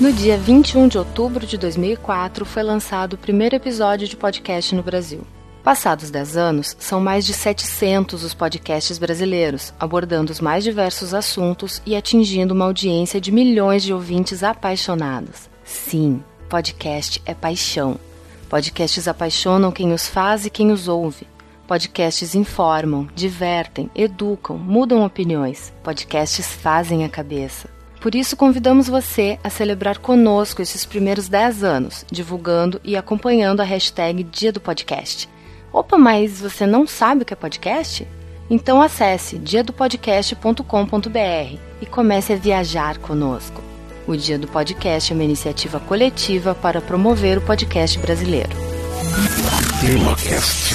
No dia 21 de outubro de 2004 foi lançado o primeiro episódio de podcast no Brasil. Passados 10 anos, são mais de 700 os podcasts brasileiros, abordando os mais diversos assuntos e atingindo uma audiência de milhões de ouvintes apaixonados. Sim, podcast é paixão. Podcasts apaixonam quem os faz e quem os ouve. Podcasts informam, divertem, educam, mudam opiniões. Podcasts fazem a cabeça. Por isso, convidamos você a celebrar conosco esses primeiros 10 anos, divulgando e acompanhando a hashtag Dia do Podcast. Opa, mas você não sabe o que é podcast? Então acesse diadopodcast.com.br e comece a viajar conosco. O Dia do Podcast é uma iniciativa coletiva para promover o podcast brasileiro. Democast.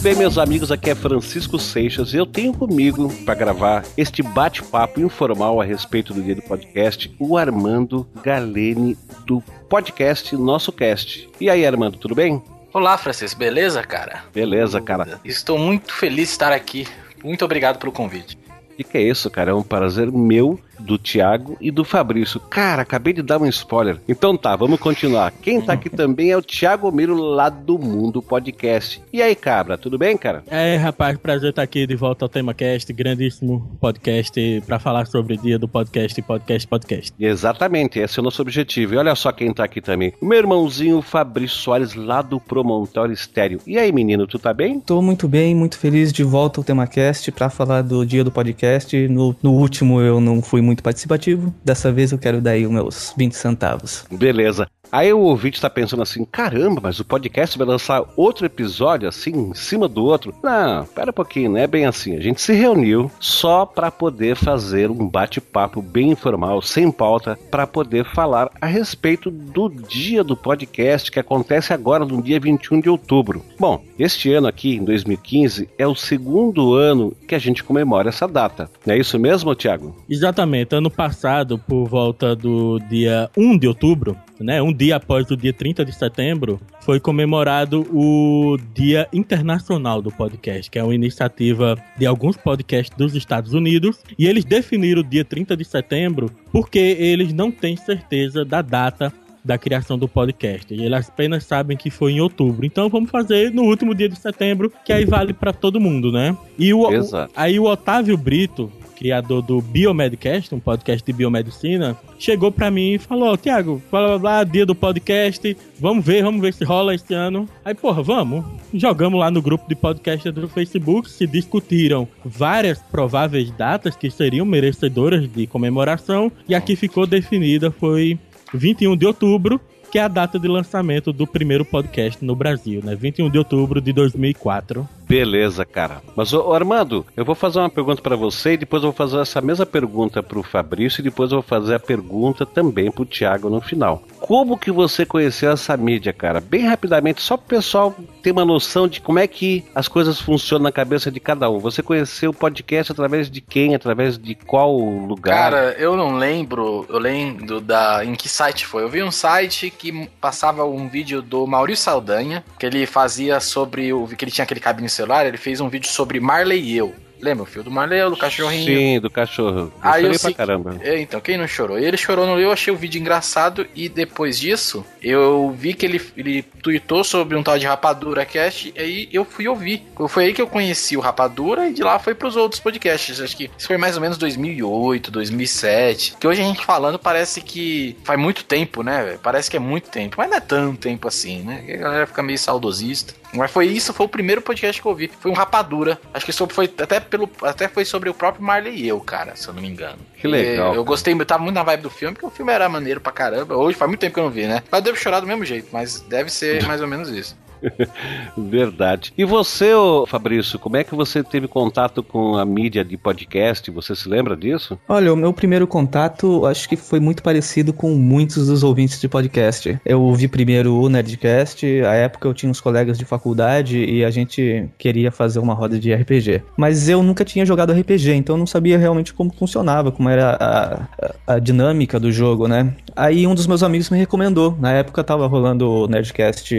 Muito bem, meus amigos, aqui é Francisco Seixas e eu tenho comigo para gravar este bate-papo informal a respeito do dia do podcast o Armando Galene do podcast Nosso Cast. E aí, Armando, tudo bem? Olá, Francisco, beleza, cara? Beleza, cara. Estou muito feliz de estar aqui. Muito obrigado pelo convite. E que é isso, cara? É um prazer meu do Thiago e do Fabrício. Cara, acabei de dar um spoiler. Então tá, vamos continuar. Quem tá aqui também é o Thiago Miro lá do Mundo Podcast. E aí, cabra, tudo bem, cara? É, rapaz, prazer estar aqui de volta ao Tema Cast, grandíssimo podcast para falar sobre o dia do podcast, podcast, podcast. Exatamente, esse é o nosso objetivo. E olha só quem tá aqui também. O meu irmãozinho Fabrício Soares lá do Promontório Estéreo. E aí, menino, tu tá bem? Tô muito bem, muito feliz de volta ao Tema Cast para falar do dia do podcast. No, no último eu não fui muito muito participativo. Dessa vez eu quero dar aí os meus 20 centavos. Beleza. Aí o ouvinte está pensando assim: caramba, mas o podcast vai lançar outro episódio assim, em cima do outro? Não, pera um pouquinho, não é bem assim. A gente se reuniu só para poder fazer um bate-papo bem informal, sem pauta, para poder falar a respeito do dia do podcast que acontece agora no dia 21 de outubro. Bom, este ano aqui, em 2015, é o segundo ano que a gente comemora essa data. Não é isso mesmo, Tiago? Exatamente. Ano passado, por volta do dia 1 de outubro, né, um dia após o dia 30 de setembro, foi comemorado o Dia Internacional do Podcast, que é uma iniciativa de alguns podcasts dos Estados Unidos, e eles definiram o dia 30 de setembro porque eles não têm certeza da data da criação do podcast. Eles apenas sabem que foi em outubro. Então vamos fazer no último dia de setembro, que aí vale para todo mundo, né? E o, Exato. aí o Otávio Brito, criador do Biomedcast, um podcast de biomedicina, chegou para mim e falou: Tiago, blá blá dia do podcast, vamos ver, vamos ver se rola esse ano. Aí, porra, vamos. Jogamos lá no grupo de podcast do Facebook, se discutiram várias prováveis datas que seriam merecedoras de comemoração, e aqui ficou definida, foi 21 de outubro, que é a data de lançamento do primeiro podcast no Brasil, né? 21 de outubro de 2004. Beleza, cara. Mas, ô, Armando, eu vou fazer uma pergunta para você e depois eu vou fazer essa mesma pergunta pro Fabrício e depois eu vou fazer a pergunta também pro Thiago no final. Como que você conheceu essa mídia, cara? Bem rapidamente, só pro pessoal ter uma noção de como é que as coisas funcionam na cabeça de cada um. Você conheceu o podcast através de quem? Através de qual lugar? Cara, eu não lembro. Eu lembro da em que site foi. Eu vi um site que passava um vídeo do Maurício Saldanha, que ele fazia sobre o que ele tinha aquele cabine celular, ele fez um vídeo sobre Marley e eu. Lembra o filme do Marley, do cachorrinho? Sim, do cachorro. Eu Aí eu pra caramba. É, então, quem não chorou? Ele chorou no eu achei o vídeo engraçado e depois disso, eu vi que ele, ele tweetou sobre um tal de Rapadura Cast e aí eu fui ouvir. Foi aí que eu conheci o Rapadura e de lá foi pros outros podcasts. Acho que isso foi mais ou menos 2008, 2007. Que hoje a gente falando parece que faz muito tempo, né? Parece que é muito tempo, mas não é tanto tempo assim, né? A galera fica meio saudosista. Mas foi isso, foi o primeiro podcast que eu ouvi. Foi um Rapadura. Acho que foi até pelo até foi sobre o próprio Marley e eu, cara, se eu não me engano. Que legal. E, eu gostei, eu tava muito na vibe do filme, porque o filme era maneiro pra caramba. Hoje faz muito tempo que eu não vi, né? Mas eu devo chorar do mesmo jeito, mas deve ser mais ou menos isso. Verdade. E você, Fabrício, como é que você teve contato com a mídia de podcast? Você se lembra disso? Olha, o meu primeiro contato acho que foi muito parecido com muitos dos ouvintes de podcast. Eu ouvi primeiro o Nerdcast, à época eu tinha uns colegas de faculdade e a gente queria fazer uma roda de RPG. Mas eu nunca tinha jogado RPG, então eu não sabia realmente como funcionava, como era a, a, dinâmica do jogo, né? Aí um dos meus amigos me recomendou. Na época tava rolando o Nerdcast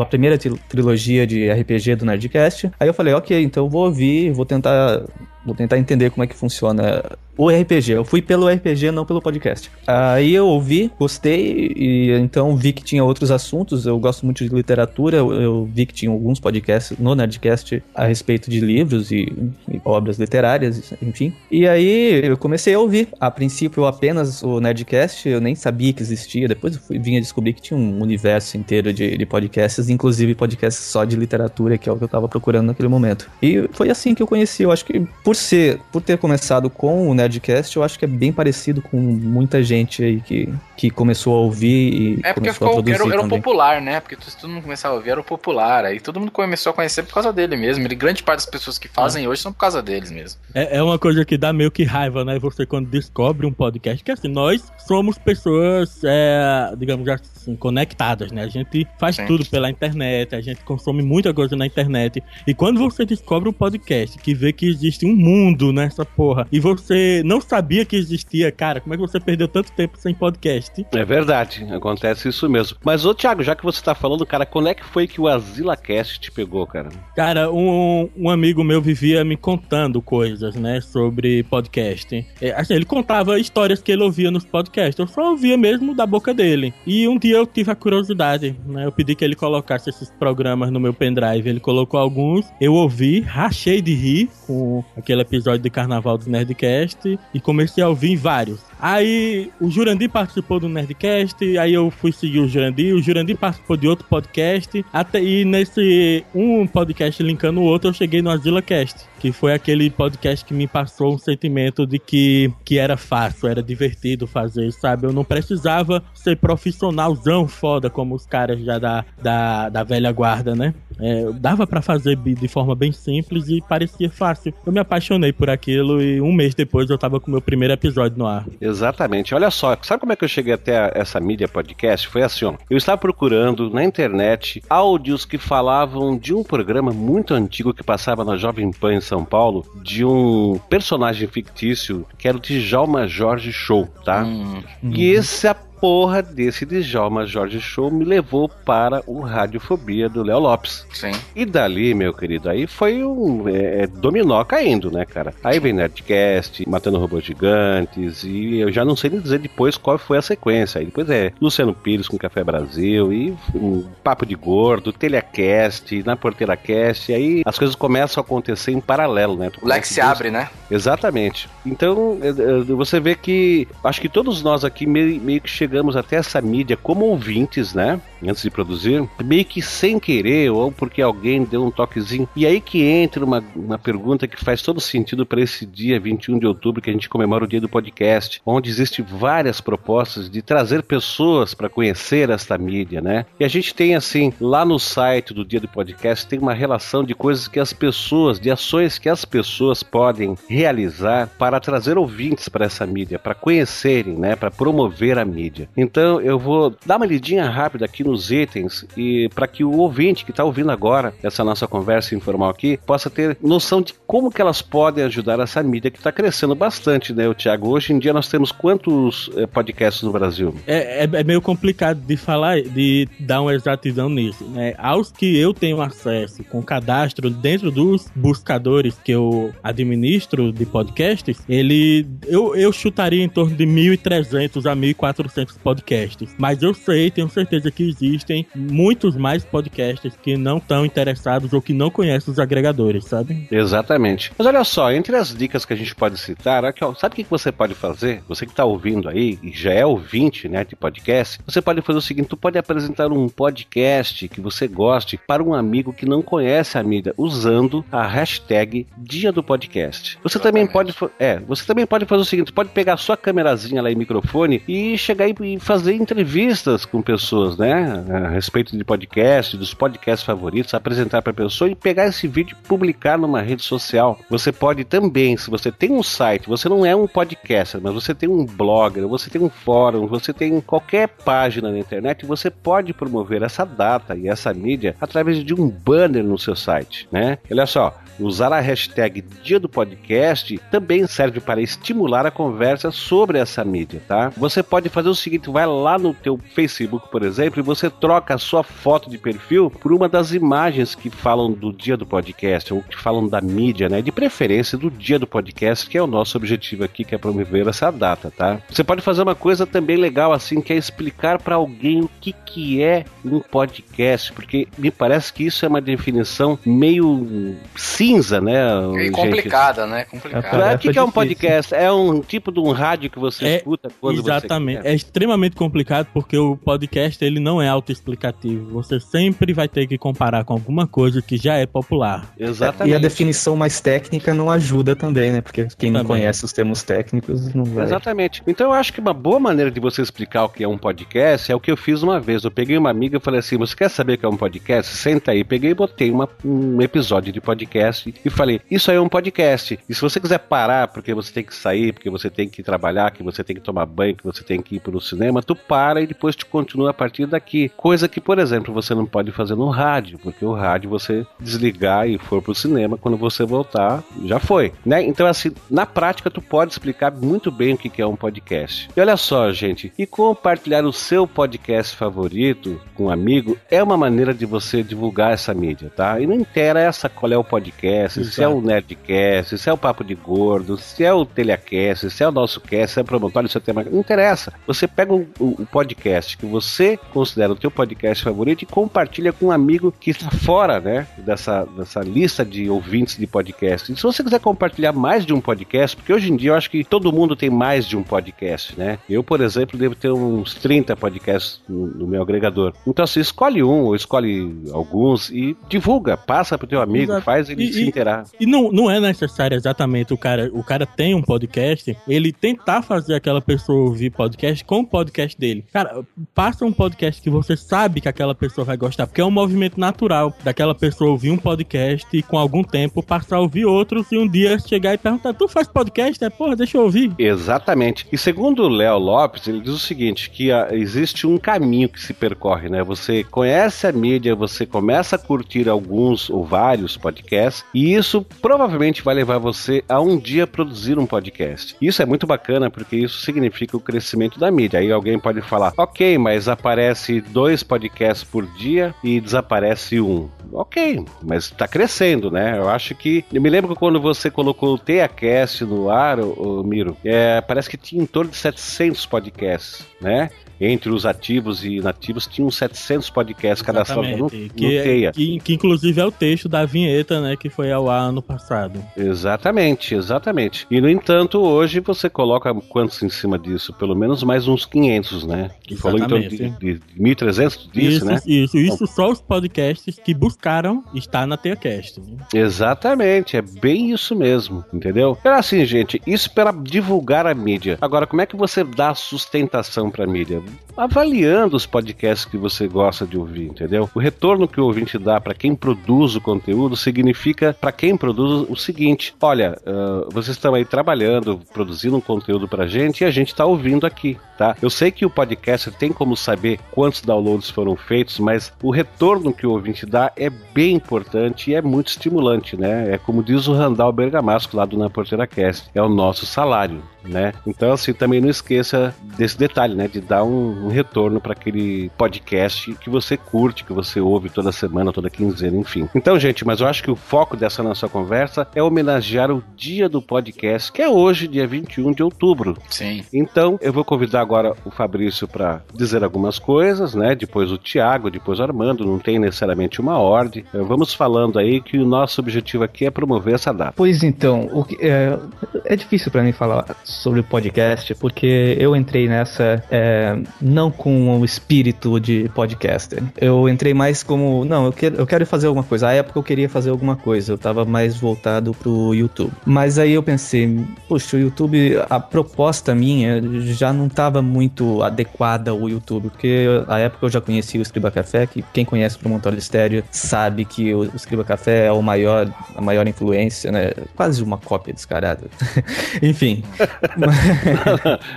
a primeira trilogia de RPG do Nerdcast. Aí eu falei, ok, então vou ouvir, vou tentar, vou tentar entender como é que funciona o RPG. Eu fui pelo RPG, não pelo podcast. Aí eu ouvi, gostei, e então vi que tinha outros assuntos. Eu gosto muito de literatura, eu, vi que tinha alguns podcasts no Nerdcast a respeito de livros e, e, obras literárias, enfim. E aí eu comecei a ouvir. A princípio, apenas o Nerdcast, eu nem sabia que existia. Depois eu vim a descobrir que tinha um universo inteiro de, de podcasts, inclusive podcasts só de literatura, que é o que eu tava procurando naquele momento. E foi assim que eu conheci. Eu acho que por ser, por ter começado com o Nerdcast, eu acho que é bem parecido com muita gente aí que, que começou a ouvir e É porque ficou, a era, era popular, né? Porque se todo mundo começava a ouvir, era o popular. Aí todo mundo começou a conhecer por causa dele mesmo. E grande parte das pessoas que fazem hoje são por causa deles mesmo. É, é uma coisa que dá meio que raiva, né? Você quando descobre um podcast, que assim, nós somos pessoas, é, digamos assim, conectadas, né? A gente faz Sim. tudo pela internet, a gente consome muita coisa na internet. E quando você descobre um podcast que vê que existe um mundo nessa porra e você não sabia que existia, cara, como é que você perdeu tanto tempo sem podcast? É verdade, acontece isso mesmo. Mas, ô Thiago, já que você tá falando, cara, quando é que foi que o AsilaCast te pegou, cara? Cara, um, um amigo meu vivia me contando coisas, né, sobre podcast. É, assim, ele contava histórias que ele ouvia nos podcasts. Eu só ouvia mesmo da boca dele. E um dia eu tive a curiosidade, né? Eu pedi que ele colocasse esses programas no meu pendrive. Ele colocou alguns, eu ouvi, rachei de rir com aquele episódio de Carnaval do Nerdcast e comecei a ouvir vários. Aí o Jurandir participou do Nerdcast, aí eu fui seguir o Jurandir, o Jurandir participou de outro podcast, até e nesse um podcast linkando o outro, eu cheguei no AsilaCast, que foi aquele podcast que me passou um sentimento de que, que era fácil, era divertido fazer, sabe? Eu não precisava ser profissionalzão foda como os caras já da, da, da velha guarda, né? É, dava pra fazer de forma bem simples e parecia fácil. Eu me apaixonei por aquilo e um mês depois eu tava com o meu primeiro episódio no ar. Exatamente. Olha só, sabe como é que eu cheguei até a- essa mídia podcast? Foi assim, ó. Eu estava procurando na internet áudios que falavam de um programa muito antigo que passava na Jovem Pan em São Paulo, de um personagem fictício que era o Djalma Jorge Show, tá? Hum, E essa porra desse Djalma Jorge Show me levou para o Radiofobia do Léo Lopes. sim. E dali, meu querido, aí foi um é, é, dominó caindo, né, cara? Aí vem Nerdcast, Matando Robôs Gigantes, e eu já não sei nem dizer depois qual foi a sequência. Aí depois é Luciano Pires com Café Brasil, e um Papo de Gordo, Telecast, Na Porteira Cast, e aí as coisas começam a acontecer em paralelo, né? O leque se abre, né? Exatamente. Então, é, é, você vê que acho que todos nós aqui meio, meio que chegamos até essa mídia como ouvintes, né? Antes de produzir, meio que sem querer, ou porque alguém deu um toquezinho. E aí que entra uma, uma pergunta que faz todo sentido para esse dia 21 de outubro, que a gente comemora o dia do podcast, onde existem várias propostas de trazer pessoas para conhecer esta mídia, né? E a gente tem assim, lá no site do dia do podcast, tem uma relação de coisas que as pessoas, de ações que as pessoas podem realizar para trazer ouvintes para essa mídia, para conhecerem, né, para promover a mídia. Então eu vou dar uma lidinha rápida aqui nos itens e para que o ouvinte que está ouvindo agora essa nossa conversa informal aqui possa ter noção de como que elas podem ajudar essa mídia que está crescendo bastante, né, o Thiago? Hoje em dia nós temos quantos eh, podcasts no Brasil? É, é, é meio complicado de falar, de dar uma exatidão nisso. Né? Aos que eu tenho acesso com cadastro dentro dos buscadores que eu administro de podcasts, ele eu, eu chutaria em torno de 1.300 a 1.400 podcasts. Mas eu sei, tenho certeza que existem muitos mais podcasts que não estão interessados ou que não conhecem os agregadores, sabe? Exatamente. Mas olha só, entre as dicas que a gente pode citar, aqui, ó, sabe o que você pode fazer? Você que está ouvindo aí e já é ouvinte né, de podcast, você pode fazer o seguinte: tu pode apresentar um podcast que você goste para um amigo que não conhece a mídia, usando a hashtag Dia do Podcast. Você também pode, é, você também pode fazer o seguinte: pode pegar a sua câmerazinha lá e microfone e chegar e e, fazer entrevistas com pessoas, né? A respeito de podcast, dos podcasts favoritos, apresentar para a pessoa e pegar esse vídeo e publicar numa rede social. Você pode também, se você tem um site, você não é um podcaster, mas você tem um blogger, você tem um fórum, você tem qualquer página na internet, você pode promover essa data e essa mídia através de um banner no seu site, né? Olha só, usar a hashtag Dia do Podcast também serve para estimular a conversa sobre essa mídia, tá? Você pode fazer o seguinte, vai lá no teu Facebook, por exemplo, e você troca a sua foto de perfil por uma das imagens que falam do Dia do Podcast, ou que falam da mídia, né? De preferência do Dia do Podcast, que é o nosso objetivo aqui, que é promover essa data, tá? Você pode fazer uma coisa também legal assim, que é explicar para alguém o que que é um podcast, porque me parece que isso é uma definição meio cinza, né? E complicada, né? Complicada. É, o que, que é um podcast? É um tipo de um rádio que você é, escuta quando Exatamente. Você é extremamente complicado porque o podcast ele não é autoexplicativo. Você sempre vai ter que comparar com alguma coisa que já é popular. Exatamente. E a definição mais técnica não ajuda também, né? Porque quem também. não conhece os termos técnicos não vai. Exatamente. Então eu acho que uma boa maneira de você explicar o que é um podcast é o que eu fiz uma vez. Eu peguei uma amiga e falei assim: você quer saber o que é um podcast? Senta aí. Peguei e botei uma, um episódio de podcast podcast e falei: Isso aí é um podcast. E se você quiser parar porque você tem que sair, porque você tem que trabalhar, que você tem que tomar banho, que você tem que ir para o cinema, tu para e depois tu continua a partir daqui. Coisa que, por exemplo, você não pode fazer no rádio, porque o rádio você desligar e for para o cinema, quando você voltar, já foi. Né? Então, assim, na prática, tu pode explicar muito bem o que é um podcast. E olha só, gente, e compartilhar o seu podcast favorito com um amigo é uma maneira de você divulgar essa mídia, tá? E não interessa qual é o podcast Exato. se é o Nerdcast, se é o Papo de Gordo, se é o Telecast, se é o nosso cast, se é o promotório, se é o tema. Não interessa. Você pega o, o, podcast que você considera o teu podcast favorito e compartilha com um amigo que está fora, né? Dessa, dessa lista de ouvintes de podcast. E se você quiser compartilhar mais de um podcast, porque hoje em dia eu acho que todo mundo tem mais de um podcast, né? Eu, por exemplo, devo ter uns 30 podcasts no, no meu agregador. Então, você escolhe um ou escolhe alguns e divulga, passa pro teu amigo, Exato. faz ele se inteirar. E não, não é necessário exatamente o cara, o cara tem um podcast, ele tentar fazer aquela pessoa ouvir podcast com o podcast dele. Cara, passa um podcast que você sabe que aquela pessoa vai gostar, porque é um movimento natural daquela pessoa ouvir um podcast e com algum tempo passar a ouvir outros e um dia chegar e perguntar: Tu faz podcast? É, porra, deixa eu ouvir. Exatamente. E segundo o Léo Lopes, ele diz o seguinte: que ah, existe um caminho que se percorre, né? Você conhece a mídia, você começa a curtir alguns ou vários podcasts e isso provavelmente vai levar você a um dia produzir um podcast. Isso é muito bacana porque isso significa o crescimento da mídia. Aí alguém pode falar, ok, mas aparece dois podcasts por dia e desaparece um. Ok, mas está crescendo, né? Eu acho que. Eu me lembro quando você colocou o TeaCast no ar, o, Miro, é, parece que tinha em torno de 700 podcasts, né? Entre os ativos e inativos, tinham 700 podcasts cadastrados no, que, no Teia. Que, que, inclusive é o texto da vinheta, né, que foi ao ar ano passado. Exatamente, exatamente. E no entanto, hoje você coloca quantos em cima disso? Pelo menos mais uns 500, né? Que falou então de, de, de 1.300 disso, isso, né? Isso, isso só os podcasts que buscaram estar na TeiaCast. Né? Exatamente, é bem isso mesmo, entendeu? Era assim, gente, isso para divulgar a mídia. Agora, como é que você dá sustentação para a mídia? Avaliando os podcasts que você gosta de ouvir, entendeu? O retorno que o ouvinte dá para quem produz o conteúdo significa para quem produz o seguinte: olha, uh, vocês estão aí trabalhando, produzindo um conteúdo para gente e a gente está ouvindo aqui, tá? Eu sei que o podcast tem como saber quantos downloads foram feitos, mas o retorno que o ouvinte dá é bem importante e é muito estimulante, né? É como diz o Randall Bergamasco lá do Na Porteira Cast, é o nosso salário, né? Então, assim, também não esqueça desse detalhe, né? De dar um, um retorno para aquele podcast que você curte, que você ouve toda semana, toda quinzena, enfim. Então, gente, mas eu acho que o foco dessa nossa conversa é homenagear o dia do podcast, que é hoje, dia 21 de outubro. Sim. Então, eu vou convidar agora o Fabrício para dizer algumas coisas, né? Depois o Tiago, depois o Armando, não tem necessariamente uma ordem. Vamos falando aí que o nosso objetivo aqui é promover essa data. Pois então, o que, é, é difícil para mim falar sobre o podcast, porque eu entrei nessa é, não com o espírito de podcaster. Eu entrei mais como, não, eu quero, eu quero fazer alguma coisa. À época eu queria fazer alguma coisa, eu tava mais voltado pro YouTube. Mas aí eu pensei, poxa, o YouTube, a proposta minha já não tava muito adequada ao YouTube, porque à época eu já conhecia o Escriba Café, que quem conhece o Promontório Estéreo sabe que o Escriba Café é o maior, a maior influência, né? Quase uma cópia descarada. Enfim.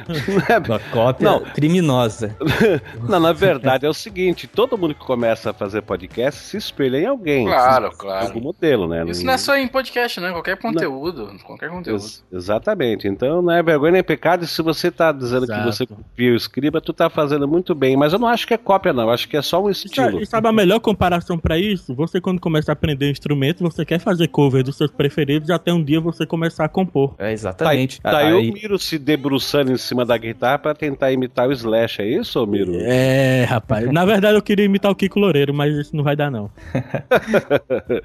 uma cópia não. criminosa. não, na verdade é o seguinte, todo mundo que começa a fazer podcast se espelha em alguém. Claro, claro. Algum modelo, né? Isso não é só em podcast, né? Qualquer conteúdo. Não. Qualquer conteúdo. Ex exatamente. Então não é vergonha nem pecado. E se você tá dizendo Exato. que você copia o escriba, tu tá fazendo muito bem. Mas eu não acho que é cópia, não. Eu acho que é só um estilo. E sabe a melhor comparação para isso? Você, quando começa a aprender um instrumento, você quer fazer cover dos seus preferidos e até um dia você começar a compor. É, exatamente. Tá, tá aí o Miro se debruçando em cima da guitarra para tentar imitar o Slash, é isso, Miro? É, rapaz. Na verdade, eu queria imitar o Kiko Loureiro, mas isso não vai dar, não.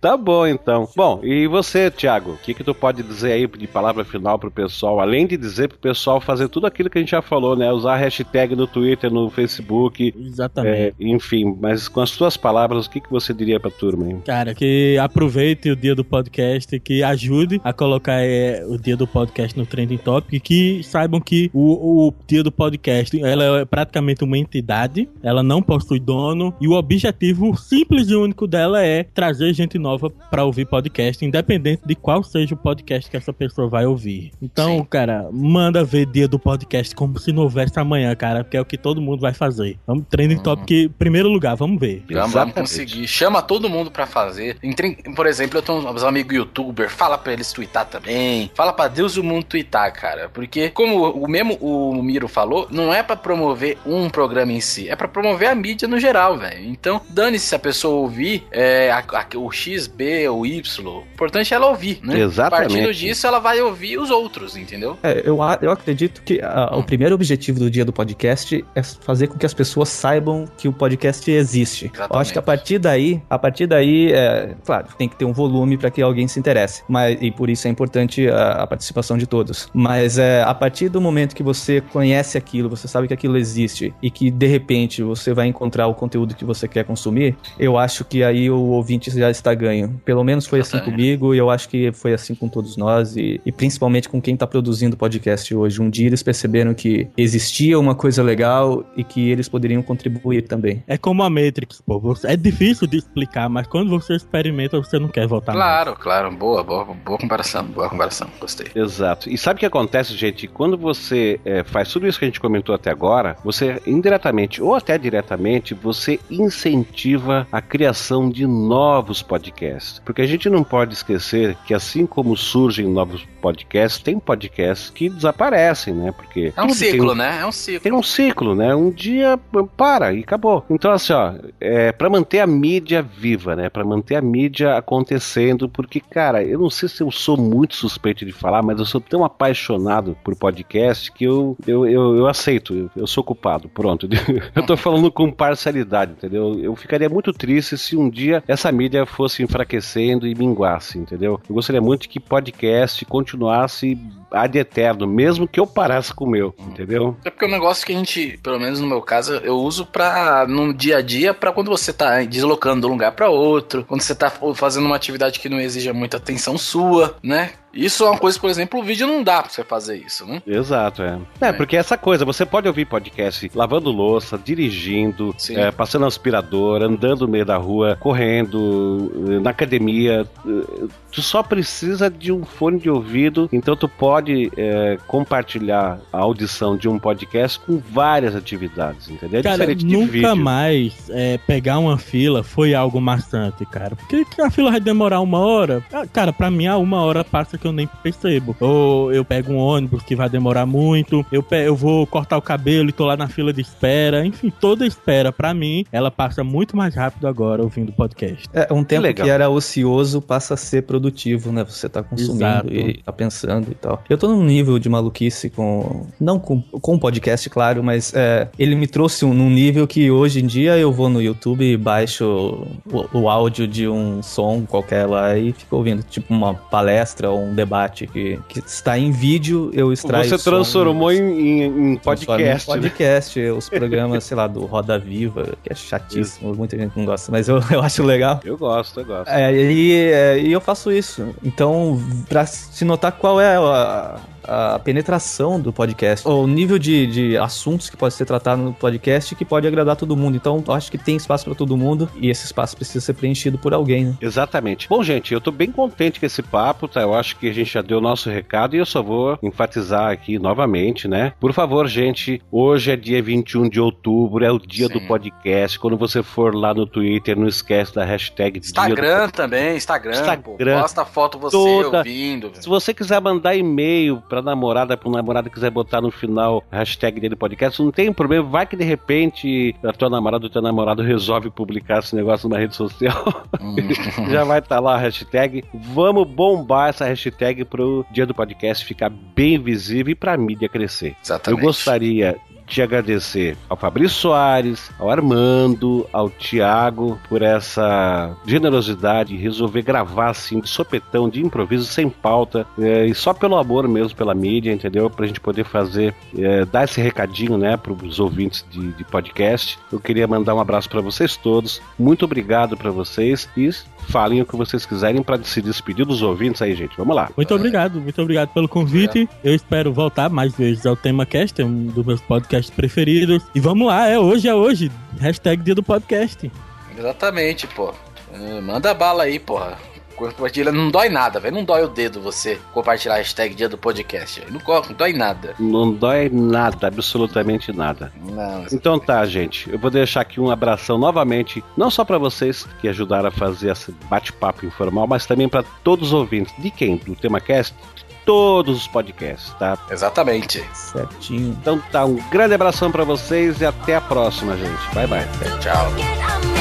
tá bom, então. Bom, e você, Thiago? O que, que tu pode dizer aí de palavra final pro pessoal? Além de dizer pro pessoal fazer tudo aquilo que a gente já falou, né? Usar hashtag no Twitter, no Facebook. Exatamente. É, enfim, mas com as suas palavras, o que, que você diria pra turma, hein? Cara, que aproveite o dia do podcast, que ajude a colocar é, o dia do podcast no Trending Topic, que saibam que o, o dia do podcast, ela é praticamente uma entidade, ela não possui dono, e o objetivo simples e único dela é trazer gente nova para ouvir podcast, independente de qual seja o podcast que essa pessoa vai ouvir. Então, Sim. cara, manda ver dia do podcast como se não houvesse amanhã, cara, porque é o que todo mundo vai fazer. Vamos, trending uhum. topic, primeiro lugar, vamos ver. Vamos, vamos conseguir. Chama todo mundo para fazer. Entre, por exemplo, eu tenho uns amigos youtuber, fala para eles twittar também. Fala para Deus o mundo twittar, cara. Porque, como o mesmo o Miro falou, não é para promover um programa em si, é para promover a mídia no geral, velho. Então, dane-se se a pessoa ouvir é, a, a, o X, B ou Y. O importante é ela ouvir, né? Exatamente. Partindo disso, ela vai ouvir os outros, entendeu? É, eu, eu acredito que a, hum. o primeiro objetivo do dia do podcast é fazer com que as pessoas saibam que o podcast existe. Exatamente. Eu acho que a partir daí, a partir daí, é, claro, tem que ter um volume para que alguém se interesse. Mas, e por isso é importante a, a participação de todos. Mas é, a partir do momento que você conhece aquilo, você sabe que aquilo existe e que de repente você vai encontrar o conteúdo que você quer consumir, eu acho que aí o ouvinte já está ganho. Pelo menos foi assim comigo e eu acho que foi assim com todos nós e, e principalmente com quem está produzindo podcast hoje. Um dia eles perceberam que existia uma coisa legal e que eles poderiam contribuir também. É como a Matrix, pô. É difícil de explicar, mas quando você experimenta, você não quer voltar Claro, mais. claro. Boa, boa, boa comparação. Boa comparação. Gostei. Exato. E sabe o que acontece, gente? Quando você é, faz tudo isso que a gente comentou até agora, você indiretamente ou até diretamente, você incentiva a criação de novos podcasts. Porque a gente não pode esquecer que assim como surgem novos podcasts, tem podcasts que desaparecem, né? Porque é um ciclo, um, né? É um ciclo. Tem um ciclo, né? Um dia para e acabou. Então assim, ó, é para manter a mídia viva, né? Para manter a mídia acontecendo, porque cara, eu não sei se eu sou muito suspeito de falar, mas eu sou tão apaixonado por podcast que eu eu, eu, eu aceito, eu, eu, sou culpado, pronto. eu tô falando com parcialidade, entendeu? Eu ficaria muito triste se um dia essa mídia fosse enfraquecendo e minguasse, entendeu? Eu gostaria muito que podcast continuasse ad eterno, mesmo que eu parasse com o meu, entendeu? É porque é um negócio que a gente, pelo menos no meu caso, eu uso pra, no dia a dia, pra quando você tá deslocando de um lugar para outro, quando você tá fazendo uma atividade que não exija muita atenção sua, né? Isso é uma coisa, por exemplo, o vídeo não dá pra você fazer isso, né? Exato, é. É, é. porque essa coisa, você pode ouvir podcast lavando louça, dirigindo, é, passando aspirador, andando no meio da rua, correndo, na academia. Tu só precisa de um fone de ouvido, então tu pode é, compartilhar a audição de um podcast com várias atividades, entendeu? É cara, nunca mais é, pegar uma fila foi algo maçante, cara. Porque a fila vai demorar uma hora. Ah, cara, pra mim, a uma hora passa que eu nem percebo. Ou eu pego um ônibus que vai demorar muito, eu, eu vou cortar o cabelo e tô lá na fila de espera. Enfim, toda espera, para mim, ela passa muito mais rápido agora ouvindo podcast. É, um tempo Legal. que era ocioso passa a ser produtivo, né? Você tá consumindo Exato. e tá pensando e tal. Eu tô num nível de maluquice com. Não com, com podcast, claro, mas é, ele me trouxe um, num nível que hoje em dia eu vou no YouTube e baixo o, o áudio de um som qualquer lá e fico ouvindo, tipo uma palestra ou um debate que, que está em vídeo, eu extraio. Você transformou em, em, em podcast. Em podcast, né? os programas, sei lá, do Roda Viva, que é chatíssimo, isso. muita gente não gosta, mas eu, eu acho legal. Eu gosto, eu gosto. É, e, é, e eu faço isso. Então, pra se notar qual é a, a penetração do podcast, o nível de, de assuntos que pode ser tratado no podcast que pode agradar todo mundo. Então, eu acho que tem espaço para todo mundo e esse espaço precisa ser preenchido por alguém, né? Exatamente. Bom, gente, eu tô bem contente com esse papo, tá? Eu acho que a gente já deu o nosso recado e eu só vou enfatizar aqui novamente, né? Por favor, gente, hoje é dia 21 de outubro, é o dia Sim. do podcast. Quando você for lá no Twitter, não esquece da hashtag Instagram do... também, Instagram, Instagram. Pô, posta foto você toda... ouvindo. Se você quiser mandar e-mail pra namorada, pro namorado quiser botar no final a hashtag dele podcast, não tem problema. Vai que de repente a tua namorada ou teu namorado resolve publicar esse negócio numa rede social. Hum. Já vai estar tá lá a hashtag. Vamos bombar essa hashtag pro dia do podcast ficar bem visível e pra mídia crescer. Exatamente. Eu gostaria de agradecer ao Fabrício Soares, ao Armando, ao Tiago por essa generosidade, resolver gravar assim de sopetão, de improviso, sem pauta, é, e só pelo amor mesmo pela mídia, entendeu? Pra gente poder fazer, é, dar esse recadinho, né, pros ouvintes de, de podcast. Eu queria mandar um abraço para vocês todos, muito obrigado para vocês e falem o que vocês quiserem para se despedir dos ouvintes aí, gente. Vamos lá. Muito obrigado, muito obrigado pelo convite. Eu espero voltar mais vezes ao Tema Cast, é um dos meus podcasts preferidos. E vamos lá, é hoje, é hoje. Hashtag dia do podcast. Exatamente, pô. É, manda bala aí, porra. Compartilha, não dói nada, velho. Não dói o dedo você compartilhar a hashtag dia do podcast. Não, não dói nada. Não dói nada, absolutamente nada. Não, então tá, gente. Eu vou deixar aqui um abração novamente, não só para vocês que ajudaram a fazer esse bate-papo informal, mas também para todos os ouvintes. De quem? Do TemaCast? todos os podcasts, tá? Exatamente. Certinho. Então tá, um grande abração para vocês e até a próxima, gente. Bye bye. Tchau.